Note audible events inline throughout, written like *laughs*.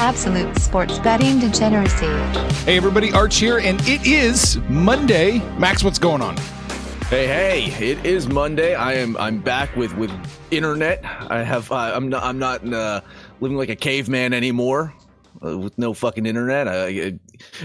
Absolute sports betting degeneracy. Hey, everybody, Arch here, and it is Monday. Max, what's going on? Hey, hey! It is Monday. I am. I'm back with with internet. I have. Uh, I'm not. I'm not uh, living like a caveman anymore. With no fucking internet. I,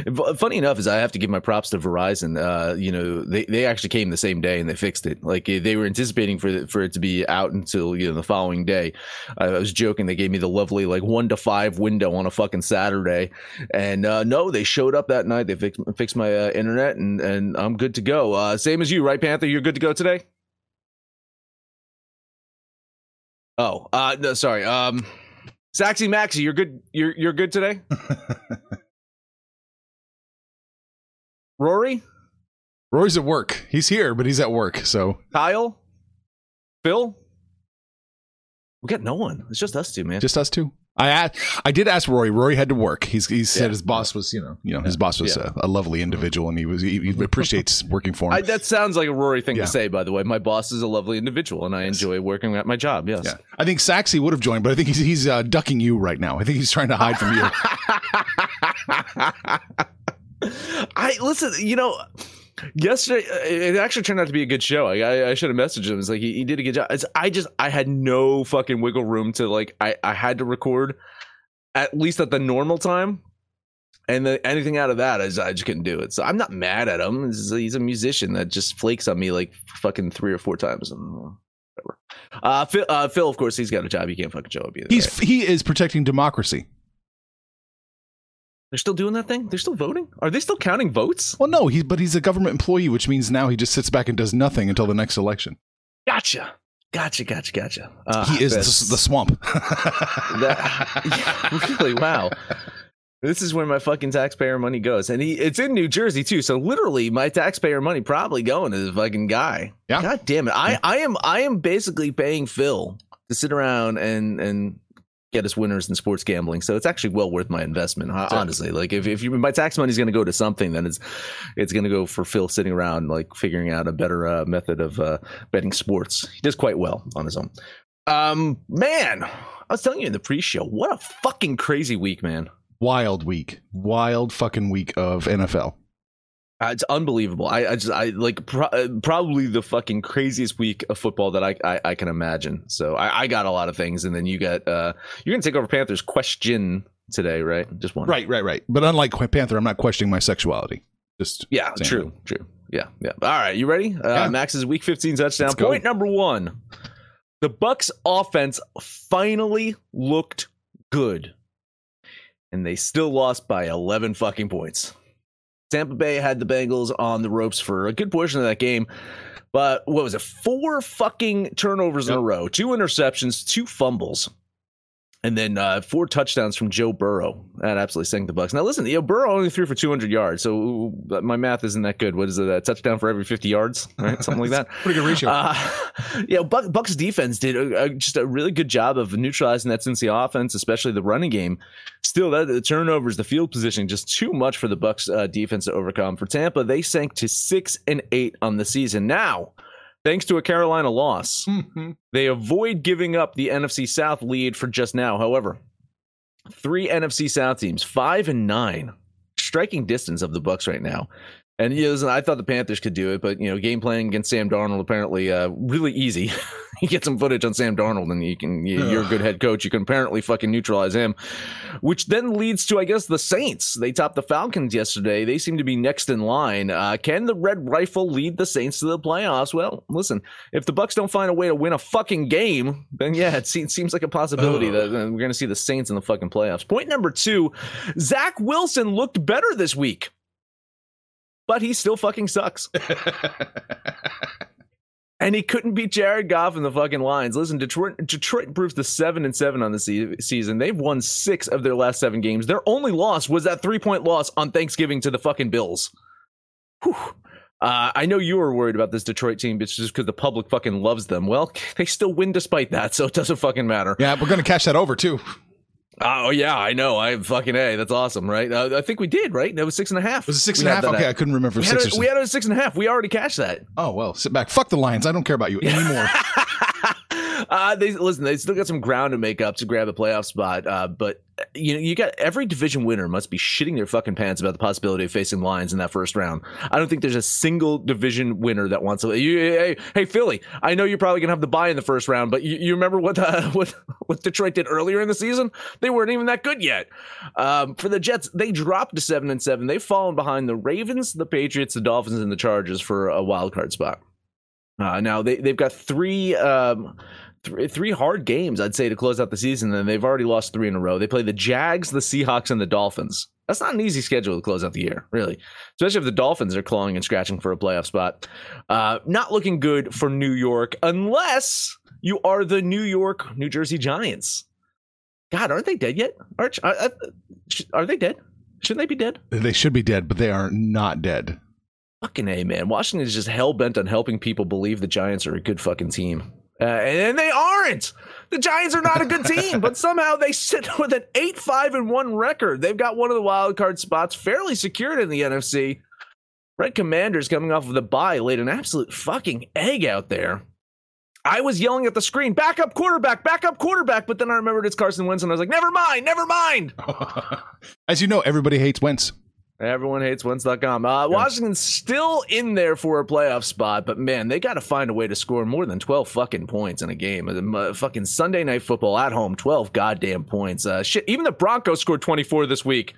I, funny enough is I have to give my props to Verizon. Uh, you know, they, they actually came the same day and they fixed it. Like they were anticipating for the, for it to be out until you know the following day. I, I was joking. They gave me the lovely like one to five window on a fucking Saturday, and uh, no, they showed up that night. They fixed fixed my uh, internet and and I'm good to go. Uh, same as you, right, Panther? You're good to go today. Oh, uh, no, sorry. Um. Saxy Maxi, you're good. You're you're good today. *laughs* Rory, Rory's at work. He's here, but he's at work. So Kyle, Phil. We got no one. It's just us two, man. just us two. I asked, I did ask Rory. Rory had to work. He's he said his boss was you know you know his boss was Yeah. a, a lovely individual and he was he, he appreciates *laughs* working for him. I, that sounds like a Rory thing Yeah. to say, by the way. My boss is a lovely individual, and I enjoy working at my job. Yes. yeah, I think Saxy would have joined, but I think he's he's uh, ducking you right now. I think he's trying to hide from you. *laughs* I listen. You know, yesterday it actually turned out to be a good show. I, I, I should have messaged him. It's like he, he did a good job. It's, I just I had no fucking wiggle room to like. I I had to record at least at the normal time. And the, anything out of that, I just couldn't do it. So I'm not mad at him. He's, he's a musician that just flakes on me like fucking three or four times. And, uh, whatever. Uh, Phil, uh, Phil, of course, he's got a job. He can't fucking show up either. He's right? he is protecting democracy. They're still doing that thing. They're still voting. Are they still counting votes? Well, no, he's but he's a government employee, which means now he just sits back and does nothing until the next election. Gotcha. Gotcha. Gotcha. Gotcha. Uh, he is the, the swamp. *laughs* *laughs* That, *laughs* really? Wow. This is where my fucking taxpayer money goes, and he it's in New Jersey too. So literally, my taxpayer money probably going to the fucking guy. Yeah. God damn it! I I am I am basically paying Phil to sit around and and get us winners in sports gambling. So it's actually well worth my investment. Honestly, like if if you, my tax money is going to go to something, then it's it's going to go for Phil sitting around like figuring out a better uh, method of uh, betting sports. He does quite well on his own. Um, man, I was telling you in the pre-show, what a fucking crazy week, man. Wild week, wild fucking week of NFL. Uh, it's unbelievable. I, I just, I like pro- uh, probably the fucking craziest week of football that I, I, I can imagine. So I, I got a lot of things, and then you got, uh, you're gonna take over Panthers question today, right? Just one, Right, right, right. But unlike Panther, I'm not questioning my sexuality. Just Yeah, true, true. Yeah, yeah. All right, you ready? Uh, Yeah. Max's week 15 touchdown. Point number one: the Bucks' offense finally looked good, and they still lost by 11 fucking points. Tampa Bay had the Bengals on the ropes for a good portion of that game. But what was it? Four fucking turnovers in a row, two interceptions, two fumbles, and then uh, four touchdowns from Joe Burrow. That absolutely sank the Bucks. Now listen, you know, Burrow only threw for 200 yards, so uh, my math isn't that good. What is it? A touchdown for every 50 yards, right? Something like *laughs* that. pretty good ratio. Uh, *laughs* yeah, Buck, Bucks defense did a, a- just a really good job of neutralizing that Cincy offense, especially the running game. Still, that the turnovers, the field positioning, just too much for the Bucks uh, defense to overcome. For Tampa, they sank to six and eight on the season. Now, thanks to a Carolina loss, mm-hmm. they avoid giving up the NFC South lead for just now. However, three NFC South teams, five and nine, striking distance of the Bucks right now. And you know, listen, I thought the Panthers could do it, but you know, game playing against Sam Darnold apparently uh, really easy. *laughs* you get some footage on Sam Darnold, and you can you, you're a good head coach. You can apparently fucking neutralize him, which then leads to I guess the Saints. They topped the Falcons yesterday. They seem to be next in line. Uh, can the Red Rifle lead the Saints to the playoffs? Well, listen, if the Bucks don't find a way to win a fucking game, then yeah, it seems, seems like a possibility that we're going to see the Saints in the fucking playoffs. Point number two: Zach Wilson looked better this week but he still fucking sucks. *laughs* and he couldn't beat Jared Goff in the fucking Lions. Listen, Detroit Detroit improves to seven and seven on the se- season. They've won six of their last seven games. Their only loss was that three point loss on Thanksgiving to the fucking Bills. Whew. Uh, I know you were worried about this Detroit team, but it's just because the public fucking loves them. Well, they still win despite that, so it doesn't fucking matter. Yeah, we're gonna cash that over too. Oh yeah, I know. I fucking a. That's awesome, right? Uh, I think we did, right? That was six and a half. Was it six We and a half? Okay, at- I couldn't remember. We had, Six it, or we had it at six and a half. We already cashed that. Oh well, sit back. Fuck the Lions. I don't care about you *laughs* anymore. *laughs* uh, they listen. They still got some ground to make up to grab a playoff spot. Uh, but you know, you got every division winner must be shitting their fucking pants about the possibility of facing the Lions in that first round. I don't think there's a single division winner that wants to. You, hey, hey, Philly. I know you're probably gonna have the buy in the first round, but you, you remember what uh, *laughs* what what Detroit did earlier in the season? They weren't even that good yet. Um, for the Jets, they dropped to seven and seven. They've fallen behind the Ravens, the Patriots, the Dolphins, and the Chargers for a wild card spot. Uh, now they they've got three um, th- three hard games, I'd say, to close out the season. And they've already lost three in a row. They play the Jags, the Seahawks, and the Dolphins. That's not an easy schedule to close out the year, really. Especially if the Dolphins are clawing and scratching for a playoff spot. Uh, not looking good for New York, unless you are the New York, New Jersey Giants. God, aren't they dead yet? Arch, I, I, are they dead? Shouldn't they be dead? they should be dead, but they are not dead. Fucking A, man. Washington is just hell bent on helping people believe the Giants are a good fucking team. Uh, and they aren't. The Giants are not a good team, but somehow they sit *laughs* with an 8 5 and 1 record. They've got one of the wild card spots fairly secured in the NFC. Red Commanders coming off of the bye laid an absolute fucking egg out there. I was yelling at the screen, backup quarterback, backup quarterback, but then I remembered it's Carson Wentz and I was like, never mind, never mind. *laughs* As you know, everybody hates Wentz. Everyone hates Wentz.com. Uh, Washington's still in there for a playoff spot, but man, they got to find a way to score more than 12 fucking points in a game. Uh, uh, fucking Sunday night football at home, 12 goddamn points. Uh, shit, even the Broncos scored 24 this week.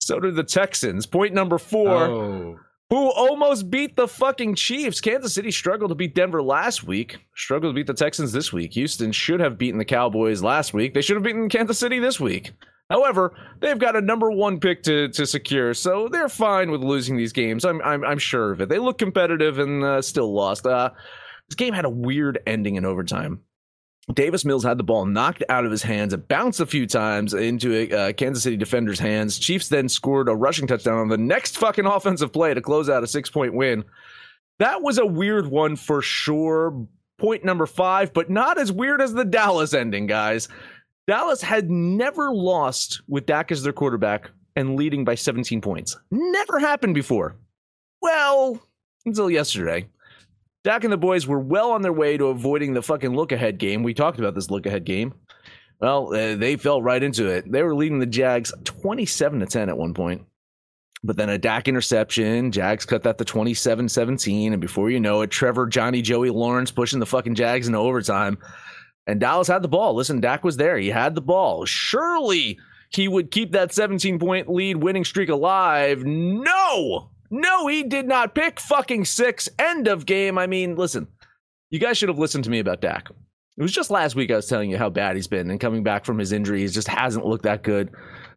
So did the Texans. Point number four, Oh. who almost beat the fucking Chiefs. Kansas City struggled to beat Denver last week, struggled to beat the Texans this week. Houston should have beaten the Cowboys last week. They should have beaten Kansas City this week. However, they've got a number one pick to, to secure, so they're fine with losing these games. I'm I'm, I'm sure of it. They look competitive and uh, still lost. Uh, this game had a weird ending in overtime. Davis Mills had the ball knocked out of his hands. It bounced a few times into a uh, Kansas City defender's hands. Chiefs then scored a rushing touchdown on the next fucking *laughs* offensive play to close out a six point win. That was a weird one for sure. Point number five, but not as weird as the Dallas ending, guys. Dallas had never lost with Dak as their quarterback and leading by 17 points. Never happened before. Well, until yesterday. Dak and the boys were well on their way to avoiding the fucking look ahead game. We talked about this look ahead game. Well, uh, they fell right into it. They were leading the Jags 27 to 10 at one point. But then a Dak interception. Jags cut that to 27 17. And before you know it, Trevor, Johnny, Joey Lawrence pushing the fucking Jags into overtime. And Dallas had the ball. Listen, Dak was there. He had the ball. Surely he would keep that 17 point lead winning streak alive. No, no, he did not pick fucking six. End of game. I mean, listen, you guys should have listened to me about Dak. It was just last week I was telling you how bad he's been and coming back from his injury. He just hasn't looked that good.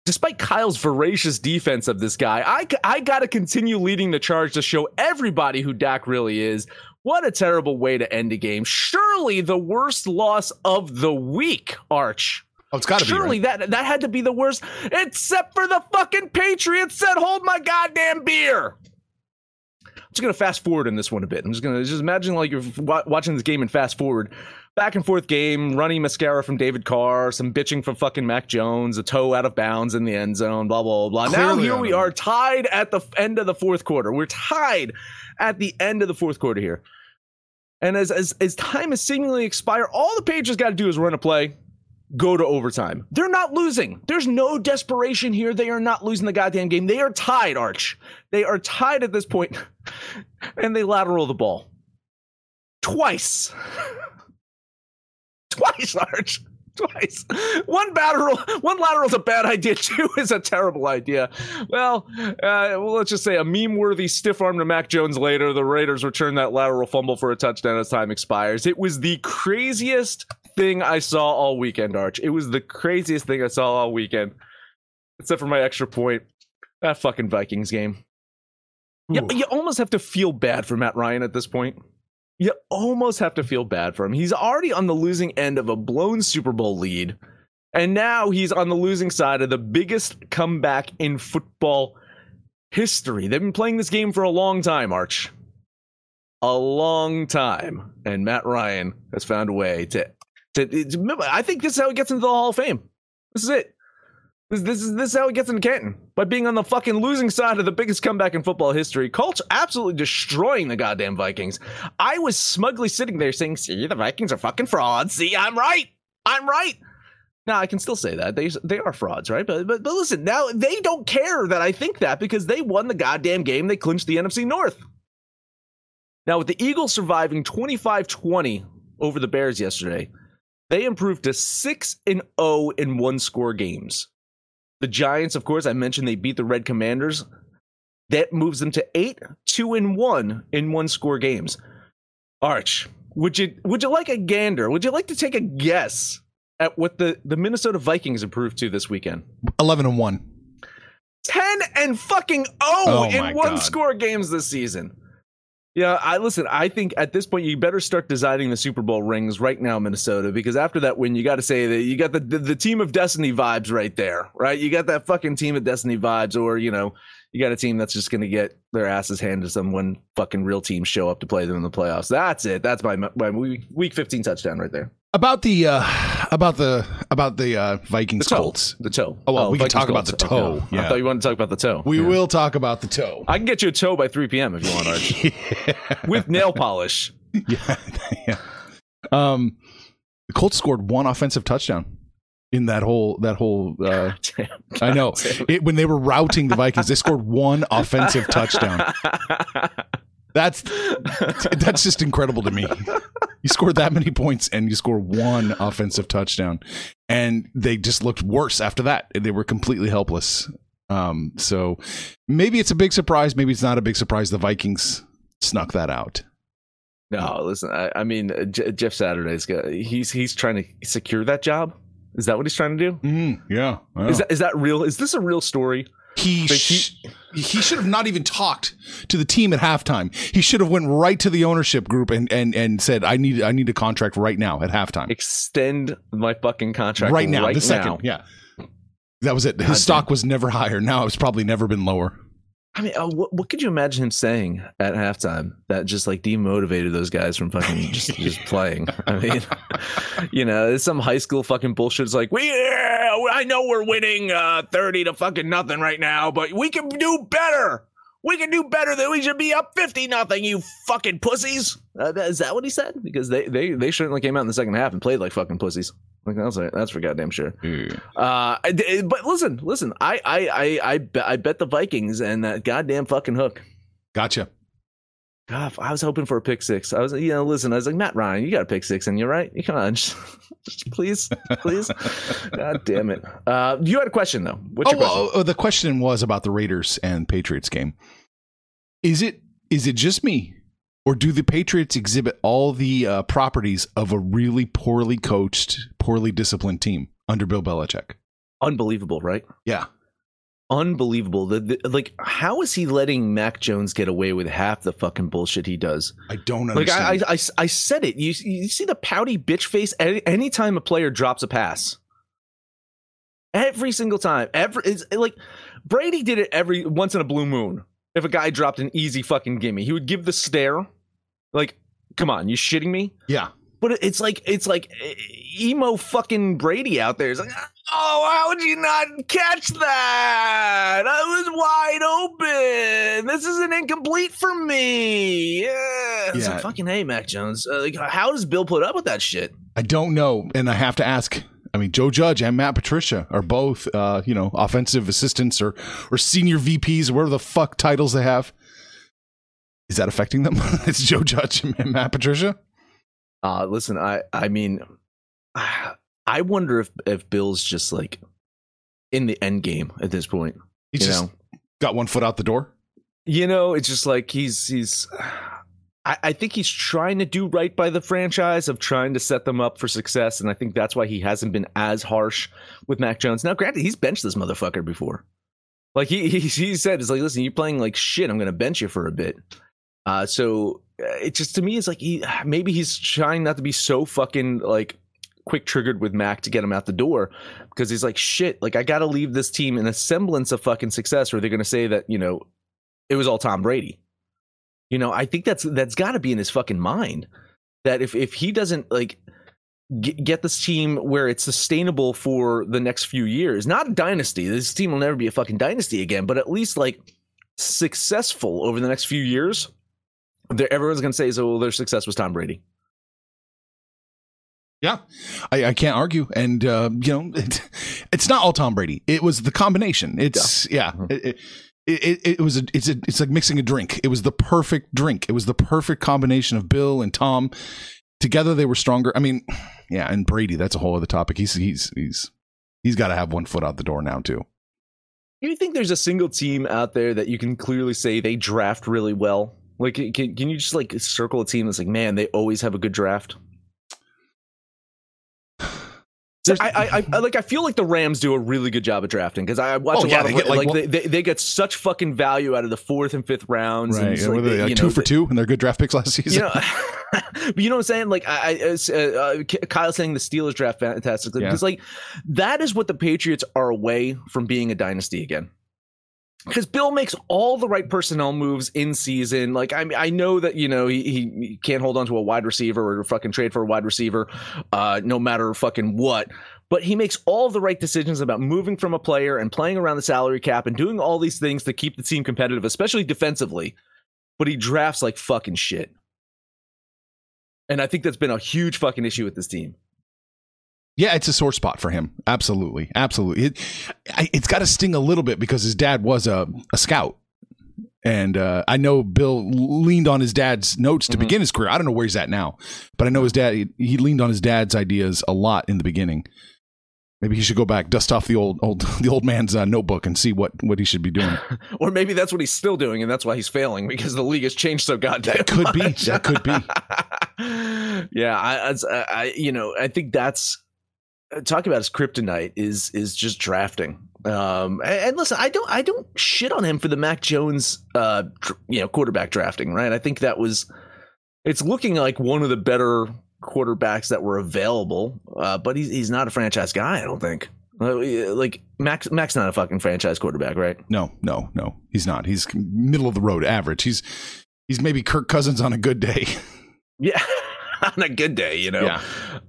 Despite Kyle's voracious defense of this guy, I, I got to continue leading the charge to show everybody who Dak really is. What a terrible way to end a game. Surely the worst loss of the week, Arch. Oh, it's got to be. Surely Right? that that had to be the worst, except for the fucking Patriots said, "Hold my goddamn beer." I'm just gonna fast forward in this one a bit. I'm just gonna just imagine like you're wa- watching this game and fast forward, back and forth game, running mascara from David Carr, some bitching from fucking Mac Jones, a toe out of bounds in the end zone, blah blah blah. now here we are, tied at the end of the fourth quarter. We're tied at the end of the fourth quarter here. And as as, as time is seemingly expire, all the Patriots got to do is run a play, go to overtime. They're not losing. There's no desperation here. They are not losing the goddamn game. They are tied, Arch. They are tied at this point, *laughs* and they lateral the ball twice. *laughs* Twice, Arch. Twice. One lateral, one lateral is a bad idea. *laughs* Two is a terrible idea. Well, uh, well let's just say a meme-worthy stiff arm to Mac Jones later. The Raiders return that lateral fumble for a touchdown as time expires. It was the craziest thing I saw all weekend, Arch. It was the craziest thing I saw all weekend, except for my extra point. That fucking Vikings game. You, you almost have to feel bad for Matt Ryan at this point. You almost have to feel bad for him. He's already on the losing end of a blown Super Bowl lead, and now he's on the losing side of the biggest comeback in football history. They've been playing this game for a long time, Arch. A long time. And Matt Ryan has found a way to. to, to I think this is how he gets into the Hall of Fame. This is it. This, this is this is how he gets in Canton by being on the fucking losing side of the biggest comeback in football history. Colts absolutely destroying the goddamn Vikings. I was smugly sitting there saying, "See, the Vikings are fucking frauds. See, I'm right. I'm right." Now I can still say that they they are frauds, right? But but but listen, now they don't care that I think that because they won the goddamn game. They clinched the NFC North. Now with the Eagles surviving 25-20 over the Bears yesterday, they improved to 6 and 0 in one score games. The Giants, of course, I mentioned they beat the Red Commanders. That moves them to 8 2 and 1 in one score games. Arch, would you would you like a gander? Would you like to take a guess at what the, the Minnesota Vikings improved to this weekend? 11 and 1. 10 and fucking 0 Oh in one God. score games this season. Yeah, I listen. I think at this point you better start designing the Super Bowl rings right now, Minnesota, because after that win, you got to say that you got the, the the team of destiny vibes right there, right? You got that fucking team of destiny vibes, or you know, you got a team that's just going to get their asses handed to them when fucking real teams show up to play them in the playoffs. That's it. That's my my week, week fifteen touchdown right there. About the uh about the about the uh Vikings The. Colts. The toe. Oh, well, we can talk about the toe. Okay. Yeah. I thought you wanted to talk about the toe. We Yeah. will talk about the toe. I can get you a toe by 3 p.m. if you want, Arch. *laughs* With nail polish. *laughs* yeah, *laughs* yeah. Um, the Colts scored one offensive touchdown in that whole that whole. Uh, Damn. I know it, when they were routing the Vikings, they scored one offensive touchdown. That's *laughs* that's just incredible to me. You scored that many points and you score one offensive touchdown, and they just looked worse after that. They were completely helpless. Um, so maybe it's a big surprise. Maybe it's not a big surprise. The Vikings snuck that out. No, listen. I, I mean, uh, J- Jeff Saturday's got. He's he's trying to secure that job. Is that what he's trying to do? Mm, yeah. Is that is that real? Is this a real story? He sh- he should have not even talked to the team at halftime. He should have went right to the ownership group and and and said, "I need I need a contract right now at halftime, Extend my fucking contract right now, Right the second." now. Yeah, that was it. His God stock was never higher. Now it's probably never been lower. I mean, uh, what what could you imagine him saying at halftime that just like demotivated those guys from fucking just *laughs* just playing? I mean, *laughs* you know, it's some high school fucking bullshit. It's like we, I know we're winning uh, thirty to fucking nothing right now, but we can do better. We can do better than we should be up fifty nothing. You fucking pussies. Uh, that- is that what he said? Because they they they certainly came out in the second half and played like fucking pussies. Like that's that's for goddamn sure. Uh, but listen, listen. I I I I bet, I bet the Vikings and that goddamn fucking hook. Gotcha. God, I was hoping for a pick six. I was, you know, listen. I was like Matt Ryan, you got a pick six, and you're right. You come on, *laughs* just, just please, please. *laughs* God damn it. Uh, you had a question though. What's Oh, your question? well, oh, the question was about the Raiders and Patriots game. Is it is it just me, or do the Patriots exhibit all the uh, properties of a really poorly coached, poorly disciplined team under Bill Belichick? Unbelievable, right? Yeah. Unbelievable. The, the, like, how is he letting Mac Jones get away with half the fucking bullshit he does? I don't Like I. I, I, I said it. You, you see the pouty bitch face any, anytime a player drops a pass. Every single time. Every it's like Brady did it every once in a blue moon. If a guy dropped an easy fucking gimme, he would give the stare. Like, come on, you shitting me? yeah. But it's like it's like emo fucking Brady out there. It's like, oh, how would you not catch that? I was wide open. This is an incomplete for me. Yeah, it's Yeah. like fucking hey, Mac Jones. Uh, like, how does Bill put up with that shit? I don't know, and I have to ask. I mean, Joe Judge and Matt Patricia are both, uh, you know, offensive assistants or or senior VPs, or whatever the fuck titles they have. Is that affecting them? *laughs* it's Joe Judge and Matt Patricia. Uh, listen, I I mean, I wonder if if Bill's just like in the end game at this point. You just know, got one foot out the door. you know, it's just like he's he's. I, I think he's trying to do right by the franchise of trying to set them up for success, and I think that's why he hasn't been as harsh with Mac Jones. Now, granted, he's benched this motherfucker before. Like he he, he said, it's like, listen, you're playing like shit. I'm going to bench you for a bit. Uh, so it just to me is like he *sighs* maybe he's trying not to be so fucking like quick triggered with Mac to get him out the door because he's like shit like I got to leave this team in a semblance of fucking success or they're going to say that you know it was all Tom Brady. You know, I think that's that's got to be in his fucking mind that if if he doesn't like get, get this team where it's sustainable for the next few years, not a dynasty. This team will never be a fucking dynasty again, but at least like successful over the next few years. Everyone's going to say, "So well, their success was Tom Brady." Yeah, I, I, can't argue, and uh, you know, *laughs* it, it's not all Tom Brady. It was the combination. It's yeah, yeah it, it, it, was a, it's a, it's like mixing a drink. It was the perfect drink. It was the perfect combination of Bill and Tom together. They were stronger. I mean, yeah, and Brady. That's a whole other topic. He's he's he's he's got to have one foot out the door now too. Do you think there's a single team out there that you can clearly say they draft really well? Like, can, can you just like circle a team that's like, man, they always have a good draft? I, I, I, like. I feel like the Rams do a really good job of drafting because I watch oh, a yeah, lot of get, like, like they, they, they, get such fucking value out of the fourth and fifth rounds. Right, and like, they, like, two know, for two, and they're good draft picks last season. You know, *laughs* but you know what I'm saying? Like I, uh, uh, Kyle saying the Steelers draft fantastically yeah. because like that is what the Patriots are away from being a dynasty again because Bill makes all the right personnel moves in season. Like I I know that you know he, he can't hold on to a wide receiver or fucking trade for a wide receiver, uh, no matter fucking what. But he makes all the right decisions about moving from a player and playing around the salary cap and doing all these things to keep the team competitive, especially defensively. But he drafts like fucking shit. And I think that's been a huge fucking issue with this team. Yeah, it's a sore spot for him. Absolutely, absolutely. It, has got to sting a little bit because his dad was a, a scout, and uh, I know Bill leaned on his dad's notes to mm-hmm. begin his career. I don't know where he's at now, but I know his dad. He, he, leaned on his dad's ideas a lot in the beginning. Maybe he should go back, dust off the old old *laughs* the old man's uh, notebook, and see what what he should be doing. *laughs* or maybe that's what he's still doing, and that's why he's failing because the league has changed so goddamn. That could much. be. That could be. *laughs* yeah, I, I, I, you know, I think that's uh, talk about his kryptonite is is just drafting. Um, and, listen, I don't I don't shit on him for the Mac Jones uh you know quarterback drafting, right? I think that was it's looking like one of the better quarterbacks that were available, uh, but he's he's not a franchise guy. I don't think. Uh, like Max, Mac's not a fucking franchise quarterback, right? No, no, no, he's not. He's middle of the road average. He's he's maybe Kirk Cousins on a good day. Yeah. *laughs* *laughs* on a good day, you know. Yeah.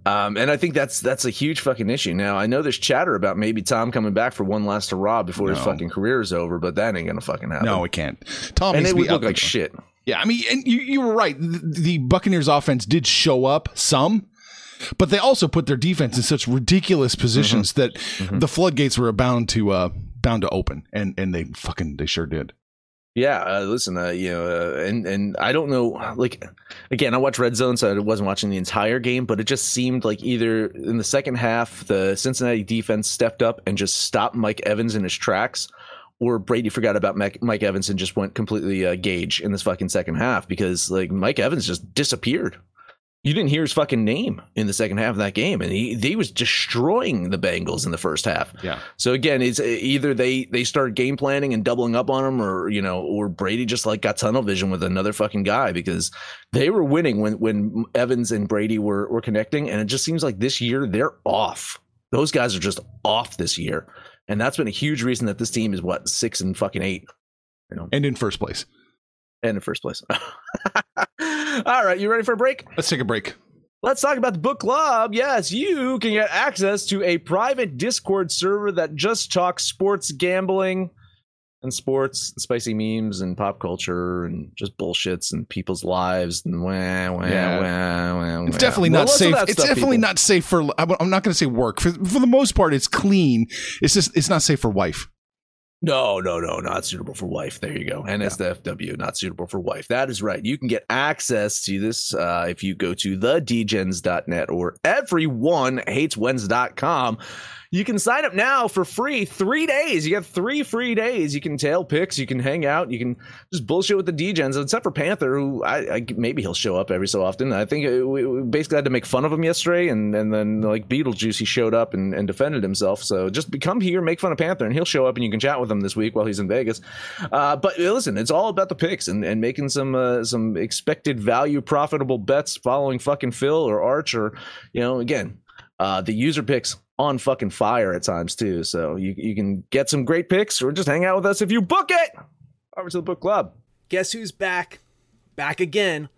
Um, and I think that's that's a huge fucking issue. Now I know there's chatter about maybe Tom coming back for one last hurrah before no. his fucking career is over, but that ain't gonna fucking happen. No, it can't. Tom and it would look like shit. Yeah, I mean, and you you were right. The, the Buccaneers offense did show up some. But they also put their defense in such ridiculous positions mm-hmm. that mm-hmm. the floodgates were bound to uh, bound to open, and and they fucking they sure did. Yeah, uh, listen, uh, you know, uh, and and I don't know, like, again, I watched Red Zone, so I wasn't watching the entire game, but it just seemed like either in the second half, the Cincinnati defense stepped up and just stopped Mike Evans in his tracks, or Brady forgot about Mike, Mike Evans and just went completely uh, gauge in this fucking second half because like Mike Evans just disappeared you didn't hear his fucking name in the second half of that game, and he he was destroying the Bengals in the first half. Yeah. So again, it's uh, either they they start game planning and doubling up on him, or you know, or Brady just like got tunnel vision with another fucking guy because they were winning when when Evans and Brady were were connecting, and it just seems like this year they're off. Those guys are just off this year, and that's been a huge reason that this team is what six and fucking eight. You know, and in first place and in first place. *laughs* All right, you ready for a break? Let's take a break. Let's talk about the book club. Yes, you can get access to a private Discord server that just talks sports gambling and sports, and spicy memes and pop culture and just bullshits and people's lives and wah, wah, yeah. wah, wah. It's definitely not safe. It's stuff, definitely people. not safe for. I'm not going to say work. For, for the most part, it's clean. It's just it's not safe for wife. No, no, no, not suitable for wife. There you go. NSFW, yeah. not suitable for wife. That is right. You can get access to this uh, if you go to thedgens.net or everyonehateswentz.com. You can sign up now for free three days. You get three free days. You can tail picks. You can hang out. You can just bullshit with the DGens, except for Panther, who I, I maybe he'll show up every so often. I think uh, we, we basically had to make fun of him yesterday, and, and then like Beetlejuice, he showed up and, and defended himself. So just come here, make fun of Panther, and he'll show up, and you can chat with him this week while he's in Vegas. Uh, but listen, it's all about the picks and, and making some uh, some expected value, profitable bets following fucking Phil or Arch or you know again uh, the user picks on fucking fire at times too. So you you can get some great picks or just hang out with us if you book it. Over to the book club. Guess who's back? Back again.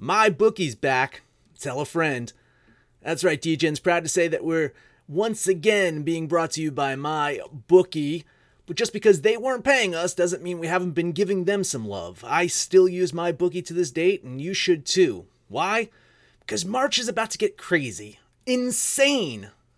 MyBookie's back. Tell a friend. That's right, DJ's proud to say that we're once again being brought to you by my bookie. But just because they weren't paying us doesn't mean we haven't been giving them some love. I still use MyBookie to this date, and you should too. Why? Because March is about to get crazy, insane,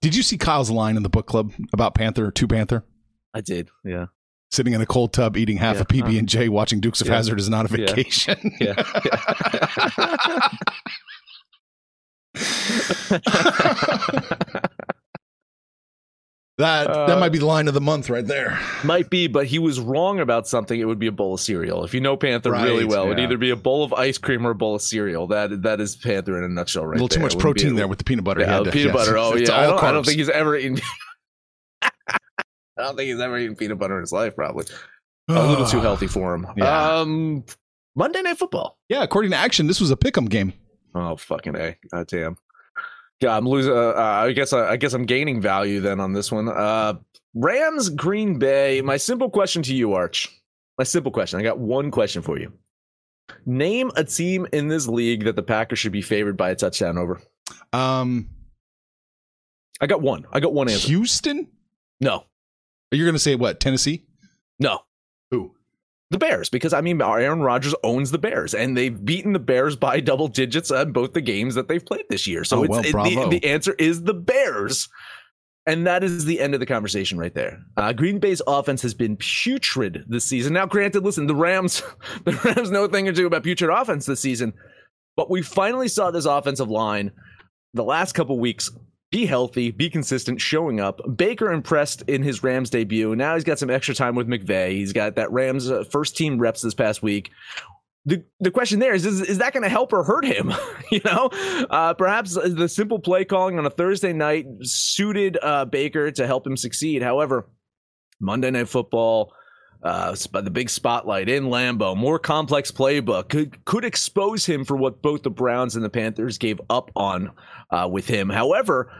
Did you see Kyle's line in the book club about Panther, two Panther? I did. Yeah. Sitting in a cold tub eating half Yeah, a PB uh-huh. and J, watching Dukes of yeah. Hazard is not a Yeah. vacation. Yeah. *laughs* *laughs* *laughs* that that might be the line of the month right there. Might be, but he was wrong about something. It would be a bowl of cereal. If you know Panther Right, really well, it'd either be a bowl of ice cream or a bowl of cereal. That that is Panther in a nutshell, right a little too much It wouldn't be protein a- there with the peanut butter. Yeah, to- peanut yes, butter. Oh yeah, I don't, I don't think he's ever eaten. *laughs* I don't think he's ever eaten peanut butter in his life. Probably a little too *sighs* healthy for him. Yeah. Um, Monday Night Football. Yeah, according to Action, this was a pick'em game. Oh fucking a! God damn. Yeah, I'm losing. Uh, uh, I guess I, I guess I'm gaining value then on this one. Uh, Rams Green Bay. My simple question to you, Arch. My simple question. I got one question for you. Name a team in this league that the Packers should be favored by a touchdown over. Um, I got one. I got one answer. Houston? No, Are You're going to say what? Tennessee? no. The Bears, because I mean, Aaron Rodgers owns the Bears, and they've beaten the Bears by double digits on both the games that they've played this year. So Oh, it's, well, it- the, the answer is the Bears. And that is the end of the conversation right there. Uh, Green Bay's offense has been putrid this season. Now, granted, listen, the Rams, *laughs* the Rams know a thing or two about putrid offense this season, but we finally saw this offensive line the last couple weeks be healthy, be consistent, showing up. Baker impressed in his Rams debut. Now he's got some extra time with McVay. He's got that Rams uh, first team reps this past week. The, the question there is, is is that going to help or hurt him? *laughs* you know, uh, perhaps the simple play calling on a Thursday night suited uh, Baker to help him succeed. However, Monday Night Football, uh, the big spotlight in Lambeau, more complex playbook could could expose him for what both the Browns and the Panthers gave up on uh, with him. However,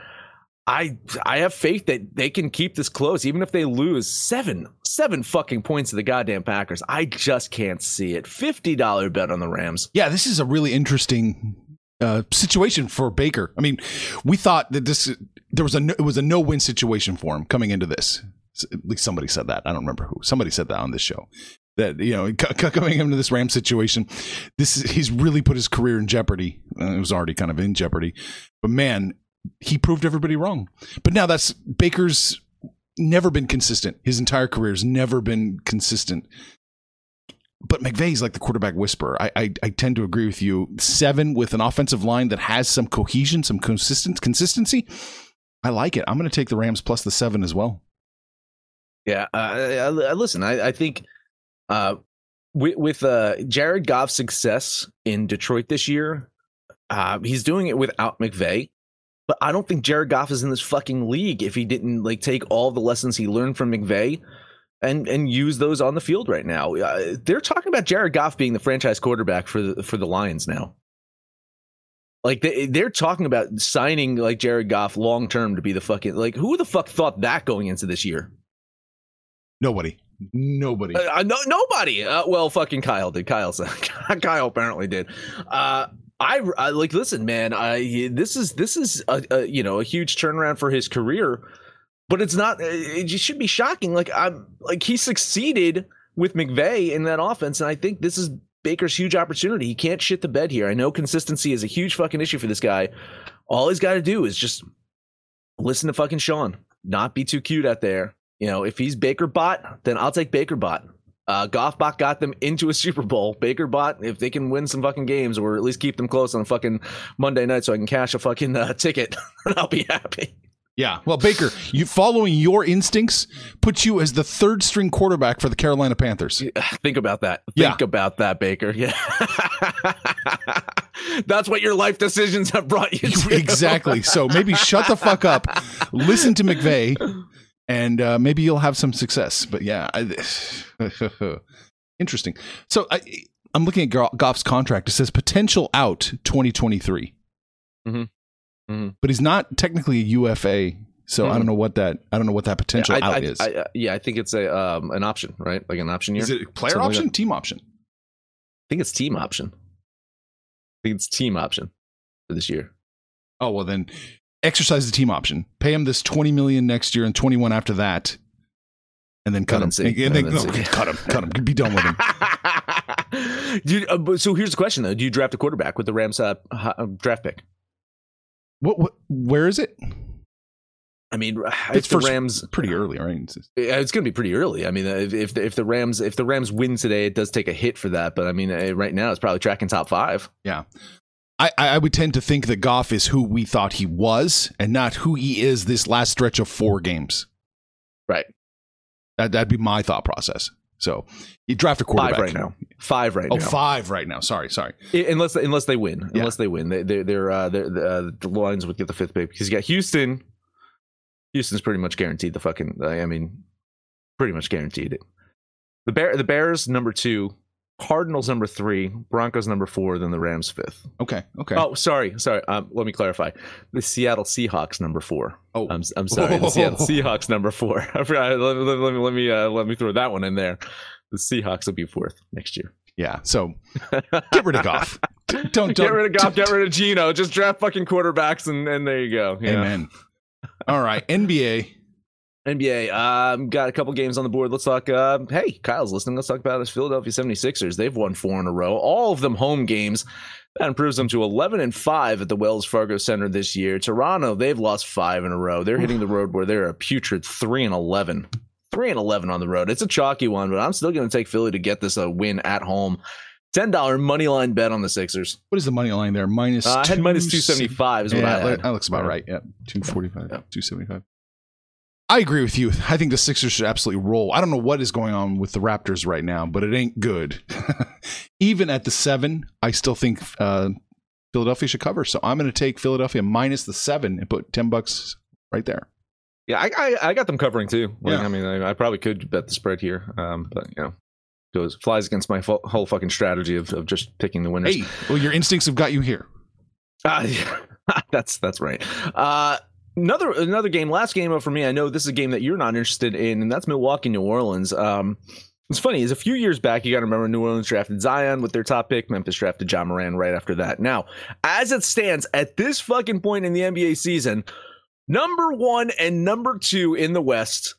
I I have faith that they can keep this close, even if they lose seven seven fucking points to the goddamn Packers. I just can't see it. Fifty dollar bet on the Rams. Yeah, this is a really interesting uh, situation for Baker. I mean, we thought that this there was a it was a no win situation for him coming into this. At least somebody said that. I don't remember who. Somebody said that on this show. That you know, coming into this Ram situation, this is, he's really put his career in jeopardy. Uh, it was already kind of in jeopardy, but man, he proved everybody wrong. But now that's Baker's never been consistent. His entire career has never been consistent. But McVay's like the quarterback whisperer. I, I I tend to agree with you. Seven with an offensive line that has some cohesion, some consistent consistency. I like it. I'm going to take the Rams plus the seven as well. Yeah, uh, I, I, listen. I, I think uh, with, with uh, Jared Goff's success in Detroit this year, uh, he's doing it without McVay. But I don't think Jared Goff is in this fucking league if he didn't like take all the lessons he learned from McVay and and use those on the field right now. Uh, they're talking about Jared Goff being the franchise quarterback for the for the Lions now. Like they, they're talking about signing like Jared Goff long term to be the fucking like who the fuck thought that going into this year? Nobody. Nobody. Uh, no, nobody. Uh, well, fucking Kyle did. Kyle said. *laughs* Kyle apparently did. Uh, I, I like listen, man. I this is this is a, a you know a huge turnaround for his career, but it's not. It just should be shocking. Like I'm like he succeeded with McVay in that offense, and I think this is Baker's huge opportunity. He can't shit the bed here. I know consistency is a huge fucking issue for this guy. All he's got to do is just listen to fucking Sean, not be too cute out there. You know, if he's Baker bot, then I'll take Baker bot. Uh, Goffbot got them into a *laughs* Super Bowl. Baker bot, if they can win some fucking games or at least keep them close on a fucking Monday night so I can cash a fucking uh, ticket, *laughs* I'll be happy. Yeah. Well, Baker, you following your instincts puts you as the third string quarterback for the Carolina Panthers. *sighs* Think about that. Yeah. Think about that, Baker. Yeah. *laughs* That's what your life decisions have brought you to. exactly. So maybe shut the fuck up, listen to McVay, and uh, maybe you'll have some success. But yeah, I, *laughs* interesting. So I, I'm looking at Goff's contract. It says potential out 2023, Mhm. Mhm. but he's not technically a UFA. So I Mhm. don't know what that I don't know what that potential I, out I- is. I- uh, yeah, I think it's a um, an option, right? Like an option year. is it player Something option, that. team option? I think it's team option. I think it's team option for this year. Oh well, then exercise the team option. Pay him this 20 million next year and 21 after that, and then cut him. And And then no, cut him. Cut him. Be done with him. *laughs* You, uh, but- so here's the question though: Do you draft a quarterback with the Rams uh, uh, draft pick? What? What? Where is it? I mean, It's if the first- Rams, Pretty early, right? It's it's going to be pretty early. I mean, if if the, if the Rams if the Rams win today, it does take a hit for that. But I mean, right now it's probably tracking top five. Yeah. I, I would tend to think that Goff is who we thought he was and not who he is this last stretch of four games. Right, That, that'd be my thought process. So you draft a quarterback. five right now. Five right Oh, now. five right now. Sorry, sorry. Unless unless they win, Yeah. unless they win, they they're, they're, uh, they're, uh, the Lions would get the fifth pick because you got Houston. Houston's pretty much guaranteed the fucking. I mean, pretty much guaranteed it. The bear the Bears number two, Cardinals number three, Broncos number four, then the Rams fifth. Okay. Okay. Oh, sorry, sorry. Um, let me clarify. The Seattle Seahawks number four. Oh. I'm I'm sorry. The Seattle *laughs* Seahawks number four. *laughs* I forgot. Let, me- let, me- let me let me uh, let me throw that one in there. The Seahawks will be fourth next year. yeah. So get rid of Goff. *laughs* Don't, don't Get rid of Goff. Get rid of Gino. Just draft fucking quarterbacks, and and there you go. Yeah. Amen. All right. NBA. NBA. Um, got a couple games on the board. Let's talk. Uh, hey, Kyle's listening. Let's talk about this Philadelphia 76ers. They've won four in a row, all of them home games. That improves them to 11 and 5 at the Wells Fargo Center this year. Toronto, they've lost five in a row. They're hitting the road where they're a putrid 3 and 11. 3 and 11 on the road. It's a chalky one, but I'm still going to take Philly to get this a win at home. $10 money line bet on the Sixers. What is the money line there? Minus. Uh, I had minus 275 is what yeah, I had. that looks about right. Yeah, two forty-five, Yeah. two seventy-five. I agree with you. I think the Sixers should absolutely roll. I don't know what is going on with the Raptors right now, but it ain't good. *laughs* Even at the seven, I still think uh, Philadelphia should cover. So I'm going to take Philadelphia minus the seven and put ten bucks right there. Yeah, I, I I got them covering too. Like, Yeah. I mean, I, I probably could bet the spread here, um, but you know, goes flies against my whole fucking strategy of, of just picking the winners. Hey, well, your instincts have got you here. *laughs* Uh, *laughs* that's that's right. Uh, another another game, last game for me. I know this is a game that you're not interested in, and that's Milwaukee New Orleans. Um, it's funny, is a few years back, you got to remember New Orleans drafted Zion with their top pick. Memphis drafted Ja Morant right after that. Now, as it stands at this fucking point in the NBA season, number one and number two in the West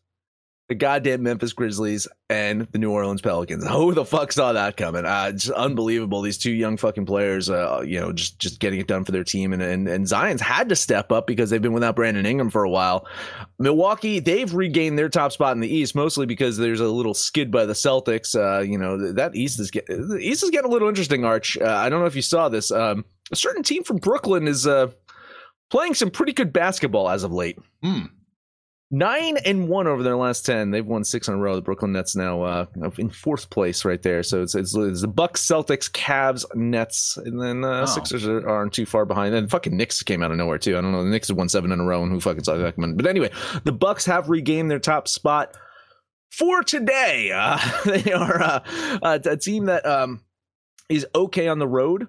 the goddamn Memphis Grizzlies and the New Orleans Pelicans. Who the fuck saw that coming? Uh, just unbelievable. These two young fucking players, uh, you know, just just getting it done for their team. And, and and Zion's had to step up because they've been without Brandon Ingram for a while. Milwaukee, they've regained their top spot in the East mostly because there's a little skid by the Celtics. Uh, you know, that East is getting the East is getting a little interesting. Arch, uh, I don't know if you saw this. Um, a certain team from Brooklyn is uh, playing some pretty good basketball as of late. Hmm. Nine and one over their last ten. They've won six in a row. The Brooklyn Nets now uh, in fourth place right there. So it's, it's, it's the Bucks, Celtics, Cavs, Nets, and then uh, Oh. Sixers are, aren't too far behind. And fucking Knicks came out of nowhere too. I don't know. The Knicks have won seven in a row, and who fucking saw that coming? But anyway, the Bucks have regained their top spot for today. Uh, *laughs* they are uh, a, a team that um, is okay on the road.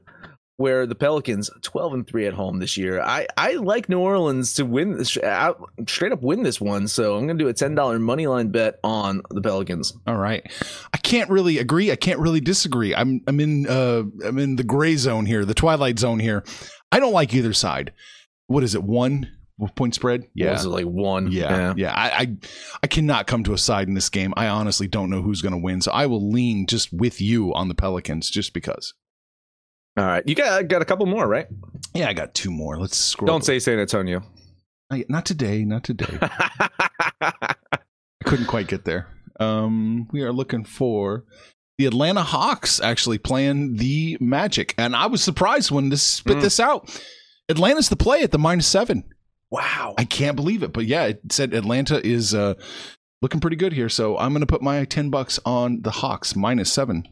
Where the Pelicans 12 and 3 at home this year. I, I like New Orleans to win this out straight up win this one. So I'm gonna do a $10 money line bet on the Pelicans. All right. I can't really agree. I can't really disagree. I'm I'm in uh I'm in the gray zone here, the twilight zone here. I don't like either side. What is it? One point spread? What was it like one? Yeah, yeah. I, I I cannot come to a side in this game. I honestly don't know who's going to win, so I will lean just with you on the Pelicans, just because. All right. You got got a couple more, right? Yeah, I got two more. Let's scroll. Don't say San Antonio. Not- not today. Not today. *laughs* I couldn't quite get there. Um, we are looking for the Atlanta Hawks actually playing the Magic, and I was surprised when this spit Mm. this out. Atlanta's the play at the minus seven. wow. I can't believe it, but yeah, it said Atlanta is uh, looking pretty good here. So I'm going to put my ten bucks on the Hawks minus seven.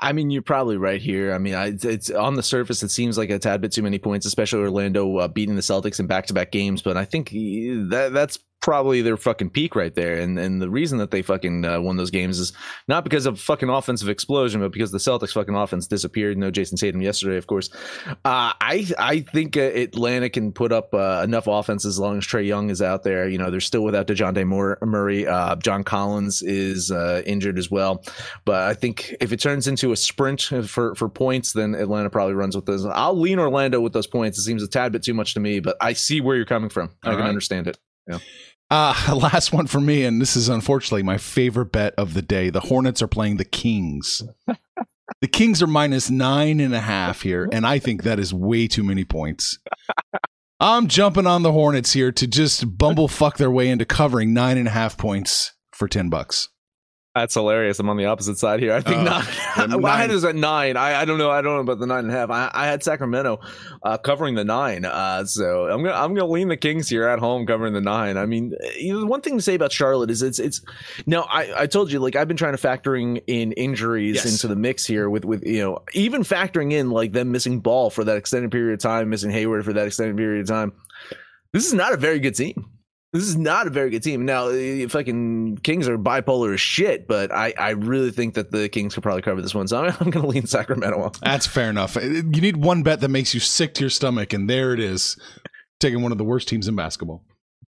I mean, you're probably right here. I mean, I, it's on the surface, it seems like a tad bit too many points, especially Orlando uh, beating the Celtics in back-to-back games. But I think uh, that that's probably their fucking peak right there. And and the reason that they fucking uh, won those games is not because of fucking offensive explosion, but because the Celtics fucking offense disappeared. No Jayson Tatum yesterday, of course. Uh, I I think uh, Atlanta can put up uh, enough offense as long as Trae Young is out there. You know, they're still without Dejounte Murray. Uh, John Collins is uh, injured as well. But I think if it turns into a sprint for, for points, then Atlanta probably runs with those. I'll lean Orlando with those points. It seems a tad bit too much to me, but I see where you're coming from. I can right. understand it. Uh, *laughs* last one for me, and this is unfortunately my favorite bet of the day. The Hornets are playing the Kings. the Kings are minus nine and a half here, and I think that is way too many points. I'm jumping on the Hornets here to just bumblefuck their way into covering nine and a half points for ten bucks. That's hilarious. I'm on the opposite side here. I think Uh, nine. yeah, well, I had nine. it at nine. I, I don't know. I don't know about the nine and a half. I, I had Sacramento uh, covering the nine. Uh, so I'm gonna I'm gonna lean the Kings here at home covering the nine. I mean, you know, one thing to say about Charlotte is it's it's now I, I told you like I've been trying to factoring in injuries Yes. into the mix here with with you know even factoring in like them missing Ball for that extended period of time, missing Hayward for that extended period of time. This is not a very good team. This is not a very good team. Now, eh, eh, fucking Kings are bipolar as shit, but I, I really think that the Kings could probably cover this one. So I'm, *laughs* I'm going to lean Sacramento. on. That's fair enough. Eh, eh, you need one bet that makes you sick to your stomach, and there it is. Taking one of the worst teams in basketball.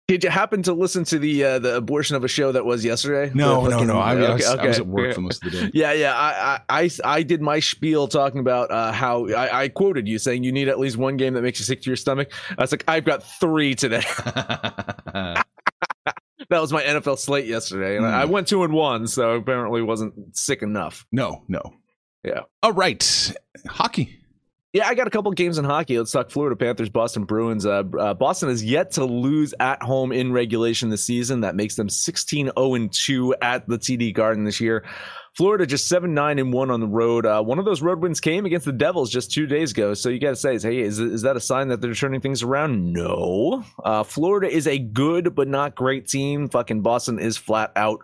Did you happen to listen to the uh, the abortion of a show that was yesterday? No, no, no. I, I, was, okay, I was at work for most of the day. *laughs* Yeah, yeah. I, I, I, did my spiel talking about uh, how I, I quoted you saying you need at least one game that makes you sick to your stomach. I was like, I've got three today. *laughs* *laughs* that was my NFL slate yesterday, and I I Hmm. went two and one, so apparently wasn't sick enough. no, no. Yeah. All right. Hockey. Yeah, I got a couple games in hockey. Let's talk Florida Panthers, Boston Bruins. Uh, uh, Boston has yet to lose at home in regulation this season. That makes them 16 0 2 at the TD Garden this year. Florida just 7 9 and 1 on the road. Uh, one of those road wins came against the Devils just two days ago. So you got to say, hey, is, is that a sign that they're turning things around? No. Uh, Florida is a good but not great team. Fucking Boston is flat out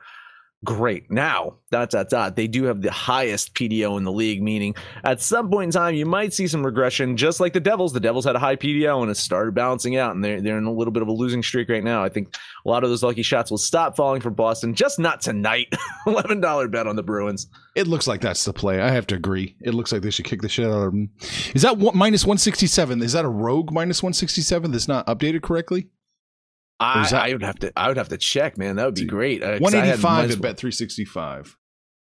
great. Now, dot, dot, dot, they do have the highest PDO in the league, meaning at some point in time, you might see some regression, just like the Devils. The Devils had a high PDO and it started balancing out, and they're, they're in a little bit of a losing streak right now. I think a lot of those lucky shots will stop falling for Boston, just not tonight. *laughs* $11 bet on the Bruins. It looks like that's the play. I have to agree. It looks like they should kick the shit out of them. Is that one, minus 167? Is that a rogue minus 167 that's not updated correctly? I, that- I would have to. I would have to check, man. That would be great. Uh, One eighty five at bet three sixty five.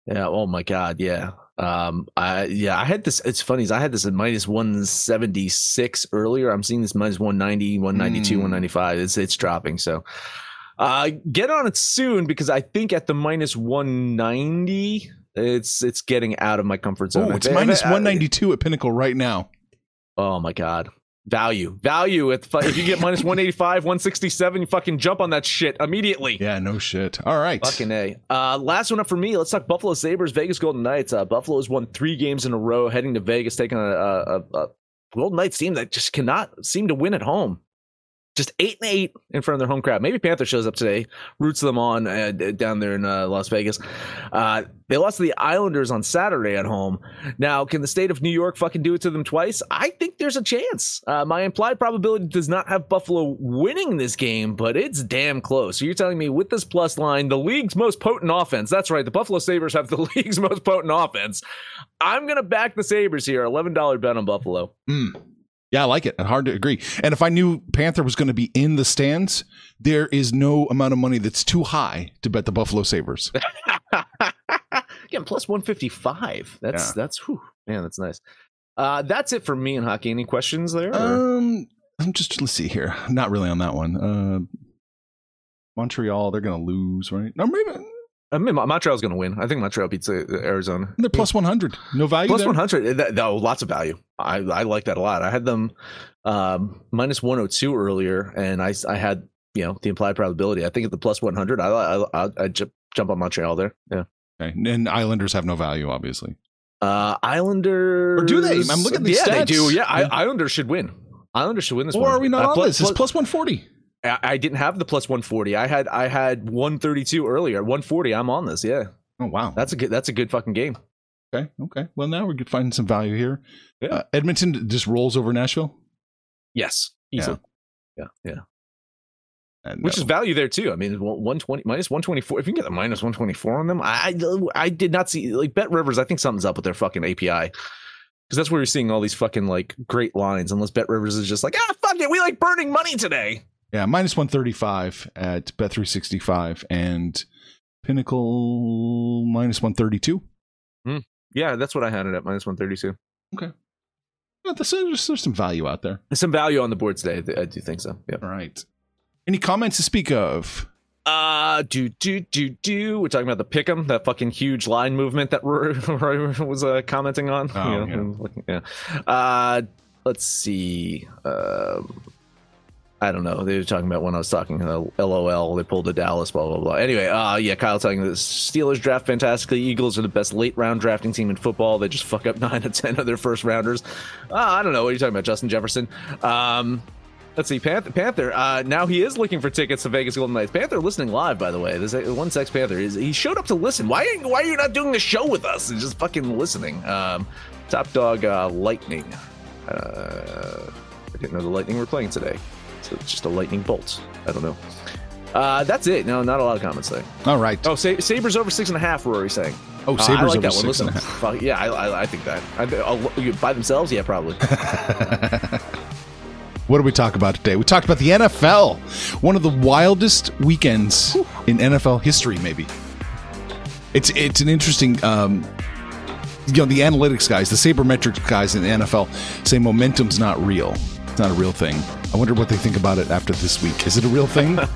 Yeah. Oh my God. Yeah. Um. I yeah. I had this. It's funny. Is I had this at minus one seventy six earlier. I'm seeing this minus 190, 192, Mm. 195. It's it's dropping. So, uh, get on it soon because I think at the minus one ninety, it's it's getting out of my comfort zone. Oh, it's it- minus one ninety two at Pinnacle right now. Oh my god. Value. Value. If, if you get minus *laughs* 185, 167, you fucking jump on that shit immediately. Yeah, no shit. All right. Fucking A. Uh, last one up for me. Let's talk Buffalo Sabres, Vegas Golden Knights. Uh, Buffalo has won three games in a row, heading to Vegas, taking a, a, a, a Golden Knights team that just cannot seem to win at home. Just eight and eight in front of their home crowd. Maybe Panther shows up today, roots them on uh, down there in uh, Las Vegas. Uh, they lost to the Islanders on Saturday at home. Now, can the state of New York fucking do it to them twice? I think there's a chance. Uh, my implied probability does not have Buffalo winning this game, but it's damn close. So you're telling me with this plus line, the league's most potent offense. That's right. The Buffalo Sabres have the *laughs* league's most potent offense. I'm to back the Sabres here. $11 bet on Buffalo. Mm. Yeah, I like it. Hard to agree. And if I knew Panther was going to be in the stands, there is no amount of money that's too high to bet the Buffalo Sabres. *laughs* Again, plus 155. That's, Yeah. that's, whew, man, that's nice. Uh, that's it for me in hockey. Any questions there? or- Um, I'm just let's see here. Not really on that one. Uh, Montreal, they're going to lose, right? No, maybe I mean, Montreal's going to win. I think Montreal beats uh, Arizona. they're plus 100. No value. 100. That, no, lots of value. I, I like that a lot. I had them um, minus 102 earlier, and I, I had you know the implied probability. I think at the plus 100, I I jump on Montreal there. Yeah. Okay. And Islanders have no value, obviously. Uh, Islanders. Or do they? I'm looking at these Yeah, they do. Yeah, I, Islanders should win. Islanders should win this one. Or one. are we not Uh, on plus- this? It's plus- plus 140. I, I didn't have the plus 140. I had I had 132 earlier. 140. I'm on this. Yeah, Oh wow. that's a good. That's a good fucking game. okay. Okay. Well, now we're finding some value here. Yeah. Uh, Edmonton just rolls over Nashville. Yes, easily. Yeah, yeah. And, Which uh, is value there too. I mean, 120 minus 124. If you can get the minus 124 on them, I I, I did not see like BetRivers. I think something's up with their fucking API because that's where you're seeing all these fucking like great lines. Unless BetRivers is just like ah fuck it, we like burning money today. Yeah, minus 135 at Bet 365 and Pinnacle minus 132. Yeah, that's what I had it at minus 132. Yeah, there's, there's, there's some value out there. There's some value on the board today. I do think so. Yeah. All right. Any comments to speak of? Uh, do do do do. We're talking about the pick'em, that fucking huge line movement that *laughs* Roy, Roy was uh, commenting on. Oh, You know, yeah. yeah. Uh, let's see. Um, I don't know. They were talking about when I was talking. LOL. They pulled a Dallas. Blah blah blah. Anyway, uh, yeah. Kyle telling the Steelers draft fantastically. Eagles are the best late round drafting team in football. They just fuck up *laughs* nine to ten of their first rounders. Uh, I don't know. What are you talking about, Justin Jefferson? Um, Let's see, Panther. Panther. Uh, now he is looking for tickets to Vegas Golden Knights. Panther listening live, by the way. This one sex Panther is he showed up to listen. Why? Are, why are you not doing the show with us and just fucking listening? Um, Top Dog uh, Lightning. Uh, I didn't know the Lightning were playing today, so it's just a lightning bolt. I don't know. Uh, that's it. No, not a lot of comments there. All right. Oh, Sa- Sabres over six and a half. Rory saying. Oh, Uh, I Sabres like over that one. six and Listen, a half. fuck, yeah, I, I, I think that. I, by themselves, yeah, probably. *laughs* What did we talk about today? We talked about the NFL, one of the wildest weekends in NFL history, maybe. It's it's an interesting, um, you know, the analytics guys, the sabermetrics guys in the NFL say momentum's not real. It's not a real thing. I wonder what they think about it after this week. Is it a real thing? *laughs*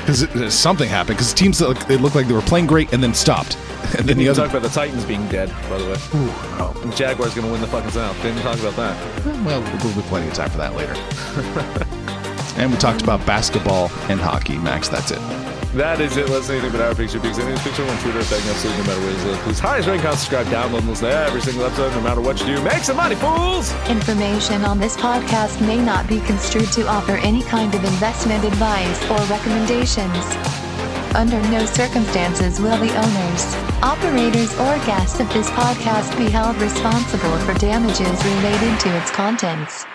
Because uh, something happened. Because teams that look, they looked like they were playing great and then stopped, *laughs* and then the other. talk about the Titans being dead, by the way. Oh, and Jaguars going to win the fucking South. Didn't talk about that. Well, we'll be plenty of time for that later. *laughs* and we talked about basketball and hockey. Max, that's it. That is it. Let's say anything but our picture because any picture on Twitter, tagging us, no matter where it is. Please highest rank, comment, subscribe, download, listen to every single episode, no matter what you do. Make some money, fools! Information on this podcast may not be construed to offer any kind of investment advice or recommendations. Under no circumstances will the owners, operators, or guests of this podcast be held responsible for damages related to its contents.